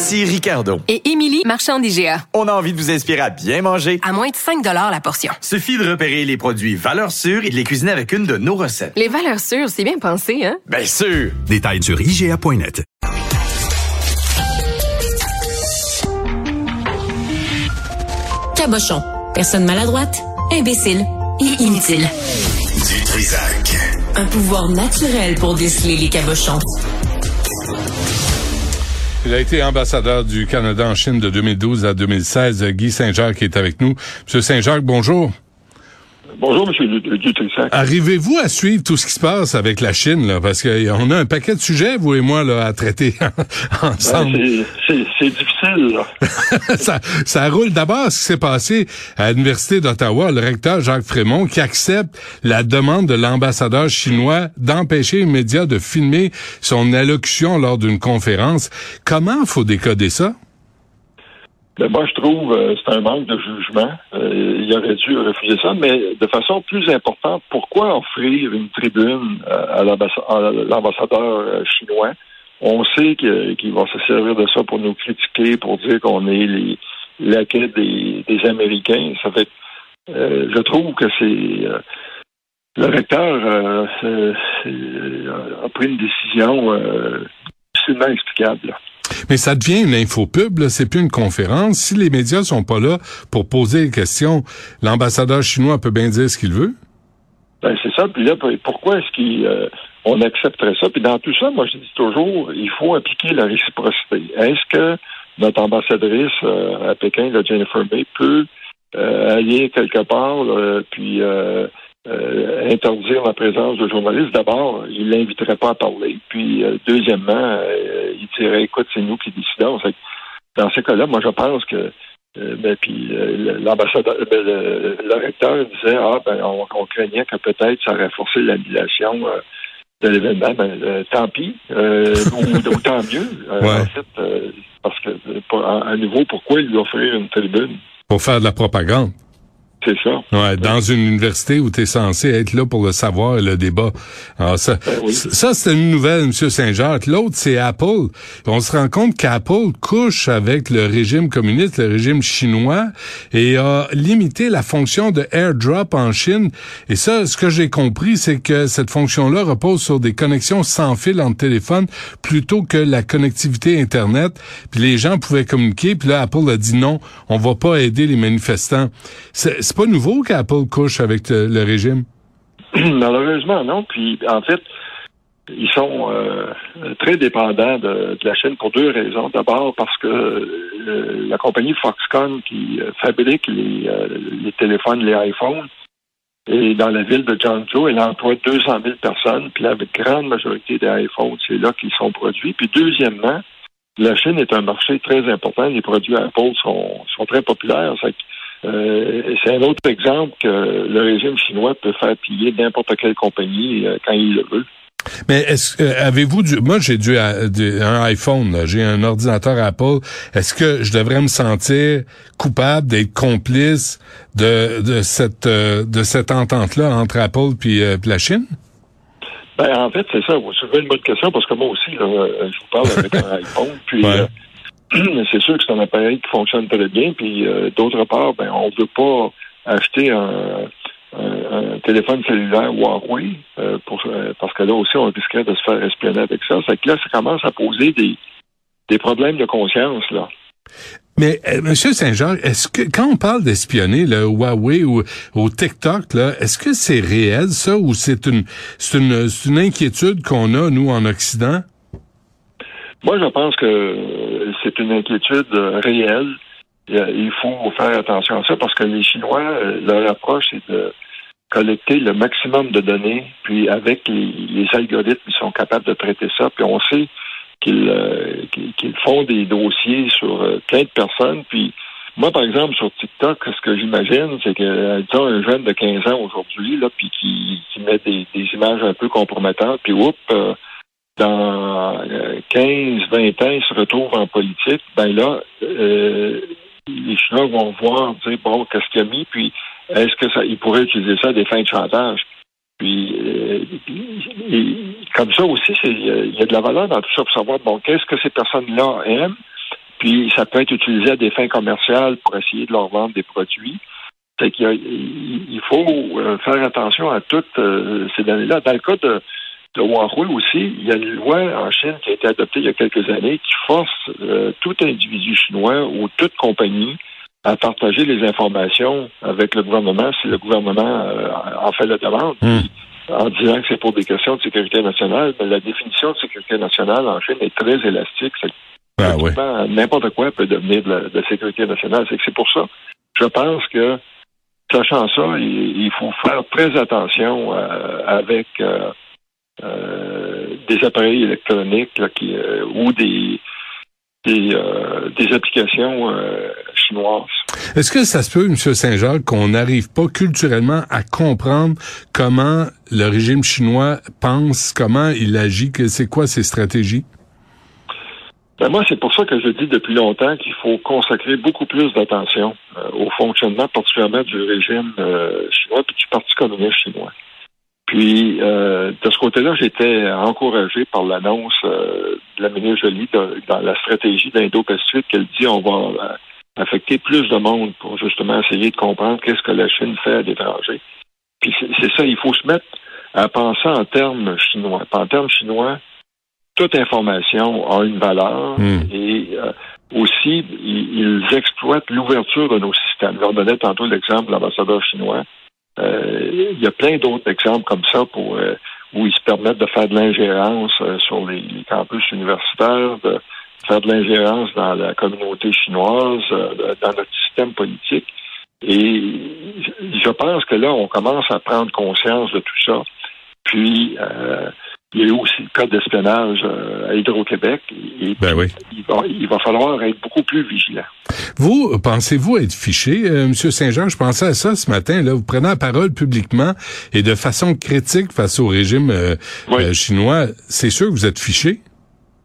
Ici Ricardo. Et Émilie, marchand d'IGA. On a envie de vous inspirer à bien manger. À moins de 5 la portion. Suffit de repérer les produits valeurs sûres et de les cuisiner avec une de nos recettes. Les valeurs sûres, c'est bien pensé, hein? Bien sûr! Détails sur IGA.net. Cabochon. Personne maladroite, imbécile et inutile. Du Trisac. Un pouvoir naturel pour déceler les cabochons. Il a été ambassadeur du Canada en Chine de 2012 à 2016. Guy Saint-Jacques est avec nous. Monsieur Saint-Jacques, bonjour. Bonjour, M. Dutrissac. Arrivez-vous à suivre tout ce qui se passe avec la Chine, là? Parce qu'on a un paquet de sujets, vous et moi, là, à traiter ensemble. Ben, c'est difficile, là. ça, ça roule d'abord ce qui s'est passé à l'Université d'Ottawa, le recteur Jacques Frémont, qui accepte la demande de l'ambassadeur chinois d'empêcher les médias de filmer son allocution lors d'une conférence. Comment faut décoder ça? Ben, moi, je trouve euh, c'est un manque de jugement. Euh, il aurait dû refuser ça, mais de façon plus importante, pourquoi offrir une tribune euh, à l'ambassadeur chinois? On sait qu'il va se servir de ça pour nous critiquer, pour dire qu'on est les laquais des, des Américains. Ça fait je trouve que c'est le recteur a pris une décision difficilement explicable. Mais ça devient une infopub, c'est plus une conférence. Si les médias sont pas là pour poser des questions, l'ambassadeur chinois peut bien dire ce qu'il veut. Ben, c'est ça. Puis là, pourquoi est-ce qu'on euh, accepterait ça? Puis dans tout ça, moi, je dis toujours, il faut appliquer la réciprocité. Est-ce que notre ambassadrice euh, à Pékin, la Jennifer May, peut euh, aller quelque part, puis euh, interdire la présence de journalistes, d'abord, il l'inviterait pas à parler. Puis, euh, deuxièmement, euh, il dirait, écoute, c'est nous qui décidons. Dans ces cas-là, moi, je pense que ben, puis l'ambassadeur, ben, le, recteur disait, ah, ben, on, craignait que peut-être ça aurait forcé l'annulation de l'événement. Ben, tant pis, ou, tant mieux. En fait, parce que, à nouveau, pourquoi lui offrir une tribune? Pour faire de la propagande. C'est ça. Ouais, dans une université où tu es censé être là pour le savoir et le débat. Alors ça, ben ça c'est une nouvelle, M. Saint-Jacques. L'autre, c'est Apple. On se rend compte qu'Apple couche avec le régime communiste, le régime chinois, et a limité la fonction de AirDrop en Chine. Et ça, ce que j'ai compris, c'est que cette fonction-là repose sur des connexions sans fil entre téléphones plutôt que la connectivité Internet. Puis les gens pouvaient communiquer. Puis là, Apple a dit non, on va pas aider les manifestants c'est pas nouveau qu'Apple couche avec le, régime? Malheureusement, non. Puis, en fait, ils sont euh, très dépendants de, la Chine pour deux raisons. D'abord, parce que euh, la compagnie Foxconn qui euh, fabrique les, téléphones, les iPhones, est dans la ville de Zhangzhou, elle emploie 200 000 personnes. Puis la grande majorité des iPhones, c'est là qu'ils sont produits. Puis deuxièmement, la Chine est un marché très important. Les produits Apple sont, sont très populaires. Euh, c'est un autre exemple que le régime chinois peut faire piller n'importe quelle compagnie euh, quand il le veut. Mais est-ce euh, avez-vous du moi j'ai du, un iPhone, j'ai un ordinateur Apple. Est-ce que je devrais me sentir coupable d'être complice de, de cette de cette entente là entre Apple puis, la Chine? Ben, en fait, c'est ça. Vous soulevez une bonne question parce que moi aussi, là, je vous parle avec un iPhone. Puis, c'est sûr que c'est un appareil qui fonctionne très bien. Puis euh, d'autre part, ben on veut pas acheter un, téléphone cellulaire Huawei euh, pour, euh, parce que là aussi on risquerait de se faire espionner avec ça. C'est que là, ça commence à poser des, des problèmes de conscience là. Mais Monsieur Saint-Jean, est-ce que quand on parle d'espionner le Huawei ou au TikTok là, est-ce que c'est réel ça ou c'est une c'est une, une inquiétude qu'on a nous en Occident? Moi, je pense que c'est une inquiétude réelle. Il faut faire attention à ça parce que les Chinois, euh, leur approche, c'est de collecter le maximum de données, puis avec les, algorithmes, ils sont capables de traiter ça. Puis on sait qu'ils euh, font des dossiers sur euh, plein de personnes. Puis moi, par exemple, sur TikTok, ce que j'imagine, c'est que euh, disons un jeune de 15 ans aujourd'hui, là, puis qui, met des, images un peu compromettantes, puis oups, euh, dans 15, 20 ans, il se retrouve en politique, ben là, euh, les Chinois vont voir, dire, bon, qu'est-ce qu'il a mis, puis est-ce que ça, il pourrait utiliser ça à des fins de chantage? Puis, euh, comme ça aussi, il y a de la valeur dans tout ça pour savoir, bon, qu'est-ce que ces personnes-là aiment, puis ça peut être utilisé à des fins commerciales pour essayer de leur vendre des produits. C'est qu'il il faut euh, faire attention à toutes euh, ces données-là. Dans le cas de, de Huawei aussi, il y a une loi en Chine qui a été adoptée il y a quelques années qui force euh, tout individu chinois ou toute compagnie à partager les informations avec le gouvernement si le gouvernement euh, en fait la demande. Hmm. En disant que c'est pour des questions de sécurité nationale, mais la définition de sécurité nationale en Chine est très élastique. Ah pratiquement N'importe quoi peut devenir de la, de la sécurité nationale. C'est que c'est pour ça. Je pense que, sachant ça, il, il faut faire très attention euh, avec des appareils électroniques là, qui, euh, ou des des, euh, des applications euh, chinoises. Est-ce que ça se peut, M. Saint-Jacques, qu'on n'arrive pas culturellement à comprendre comment le régime chinois pense, comment il agit, que c'est quoi ses stratégies? Ben moi, c'est pour ça que je dis depuis longtemps qu'il faut consacrer beaucoup plus d'attention euh, au fonctionnement, particulièrement du régime euh, chinois puis du Parti communiste chinois. Puis, euh, de ce côté-là, j'étais encouragé par l'annonce euh, de la ministre Jolie de- dans la stratégie d'Indo-Pacifique qu'elle dit on va euh, affecter plus de monde pour justement essayer de comprendre qu'est-ce que la Chine fait à l'étranger. Puis c'est ça, il faut se mettre à penser en termes chinois. Puis en termes chinois, toute information a une valeur Hmm. et euh, aussi, ils, ils exploitent l'ouverture de nos systèmes. Je leur donnais tantôt l'exemple de l'ambassadeur chinois. Euh, il y a plein d'autres exemples comme ça pour euh, où ils se permettent de faire de l'ingérence euh, sur les, campus universitaires, de faire de l'ingérence dans la communauté chinoise, dans notre système politique. Et je- je pense que là, on commence à prendre conscience de tout ça. Puis, euh, il y a eu aussi le cas d'espionnage euh, à Hydro-Québec. Et Ben oui. il, va, il va falloir être beaucoup plus vigilant. Vous, pensez-vous être fiché, euh, M. Saint-Jean? Je pensais à ça ce matin. Là, vous prenez la parole publiquement et de façon critique face au régime euh, Oui. euh, chinois. C'est sûr que vous êtes fiché?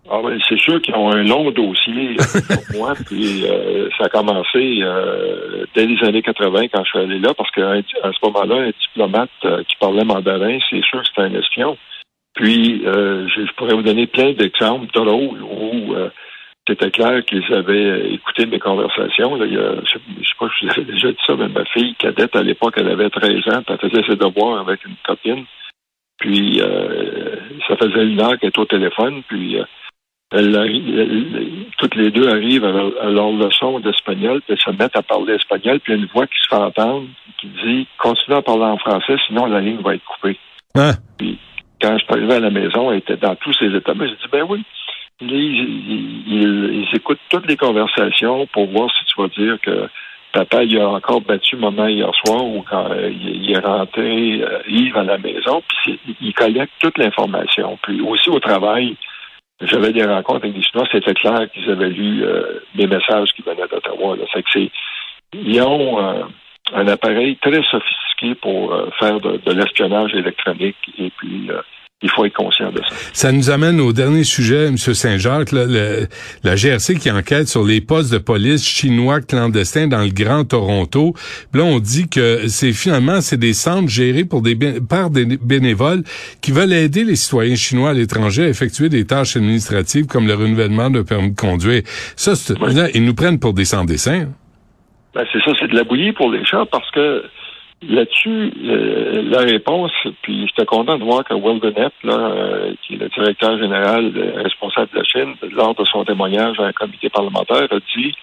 Ah ben, c'est sûr qu'ils ont un long dossier pour moi, puis euh, ça a commencé euh, dès les années 80 quand je suis allé là, parce qu'à ce moment-là, un diplomate euh, qui parlait mandarin, c'est sûr que c'était un espion. Puis, euh, je, je pourrais vous donner plein d'exemples drôles où euh, c'était clair qu'ils avaient écouté mes conversations. Là, il y a, je, sais pas si je vous avais déjà dit ça, mais ma fille cadette, à l'époque, elle avait 13 ans, puis elle faisait ses devoirs avec une copine. Puis, euh, ça faisait une heure qu'elle était au téléphone, puis... euh, elle elle- toutes les deux arrivent à leur, à leur leçon d'espagnol, puis elles se mettent à parler espagnol, puis il y a une voix qui se fait entendre qui dit Continue à parler en français, sinon la ligne va être coupée. Hein? Quand je suis arrivé à la maison, elle était dans tous ces états. Mais j'ai dit Ben oui. Ils, écoutent toutes les conversations pour voir si tu vas dire que papa il a encore battu maman hier soir ou quand euh, il, est rentré euh, à la maison, puis ils collectent toute l'information. Puis aussi au travail, j'avais des rencontres avec des Chinois, c'était clair qu'ils avaient lu euh, des messages qui venaient d'Ottawa. c'est, ils ont euh, un appareil très sophistiqué pour euh, faire de, de l'espionnage électronique et puis euh, il faut être conscient de ça. Ça nous amène au dernier sujet, M. Saint-Jacques, la GRC qui enquête sur les postes de police chinois clandestins dans le Grand Toronto. Puis Là, on dit que c'est finalement c'est des centres gérés pour des par des bénévoles qui veulent aider les citoyens chinois à l'étranger à effectuer des tâches administratives comme le renouvellement de permis de conduire. Ça, Oui. là, ils nous prennent pour des sans-dessins. Ben, c'est ça, c'est de la bouillie pour les chats parce que là-dessus, euh, la réponse, puis j'étais content de voir que Will là, euh, qui est le directeur général euh, responsable de la Chine, lors de son témoignage à un comité parlementaire, a dit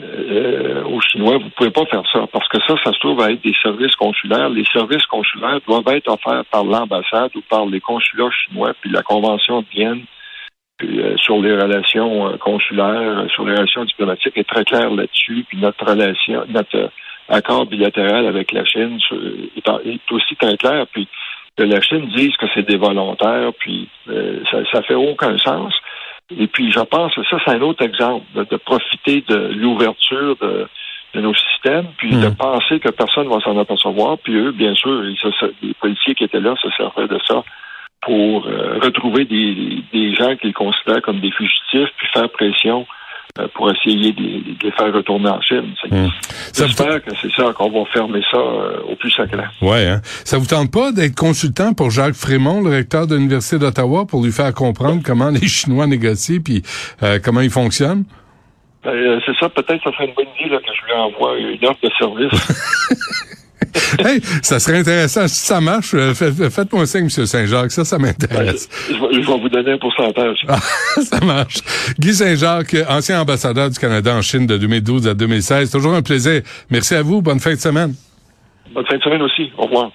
euh, aux Chinois, vous pouvez pas faire ça parce que ça, ça se trouve à être des services consulaires. Les services consulaires doivent être offerts par l'ambassade ou par les consulats chinois, puis la Convention de Vienne puis, euh, sur les relations euh, consulaires, euh, sur les relations diplomatiques est très claire là-dessus. Puis notre relation, notre euh, accord bilatéral avec la Chine est, aussi très clair. Puis que la Chine dise que c'est des volontaires, puis euh, ça, ça fait aucun sens. Et puis, je pense que ça, c'est un autre exemple de, de profiter de l'ouverture de, de nos systèmes, puis de Mm. penser que personne va s'en apercevoir. Puis eux, bien sûr, ils se- les policiers qui étaient là se servaient de ça pour euh, retrouver des, des gens qu'ils considèrent comme des fugitifs, puis faire pression pour essayer de, les- de les faire retourner en Chine. Vous J'espère que c'est ça, qu'on va fermer ça euh, au plus sacré. Ouais, hein. Ça vous tente pas d'être consultant pour Jacques Frémont, le recteur de l'Université d'Ottawa, pour lui faire comprendre comment les Chinois négocient puis euh, comment ils fonctionnent? Ben, euh, c'est ça, peut-être que ça serait une bonne idée là, que je lui envoie une offre de service. hey, ça serait intéressant. Si ça marche, euh, faites- faites-moi signe, M. Saint-Jacques. Ça, ça Ben, m'intéresse. je, vais, je vais vous donner un pourcentage. Ah, ça marche. Guy Saint-Jacques, ancien ambassadeur du Canada en Chine de 2012 à 2016. Toujours un plaisir. Merci à vous. Bonne fin de semaine. Bonne fin de semaine aussi. Au revoir.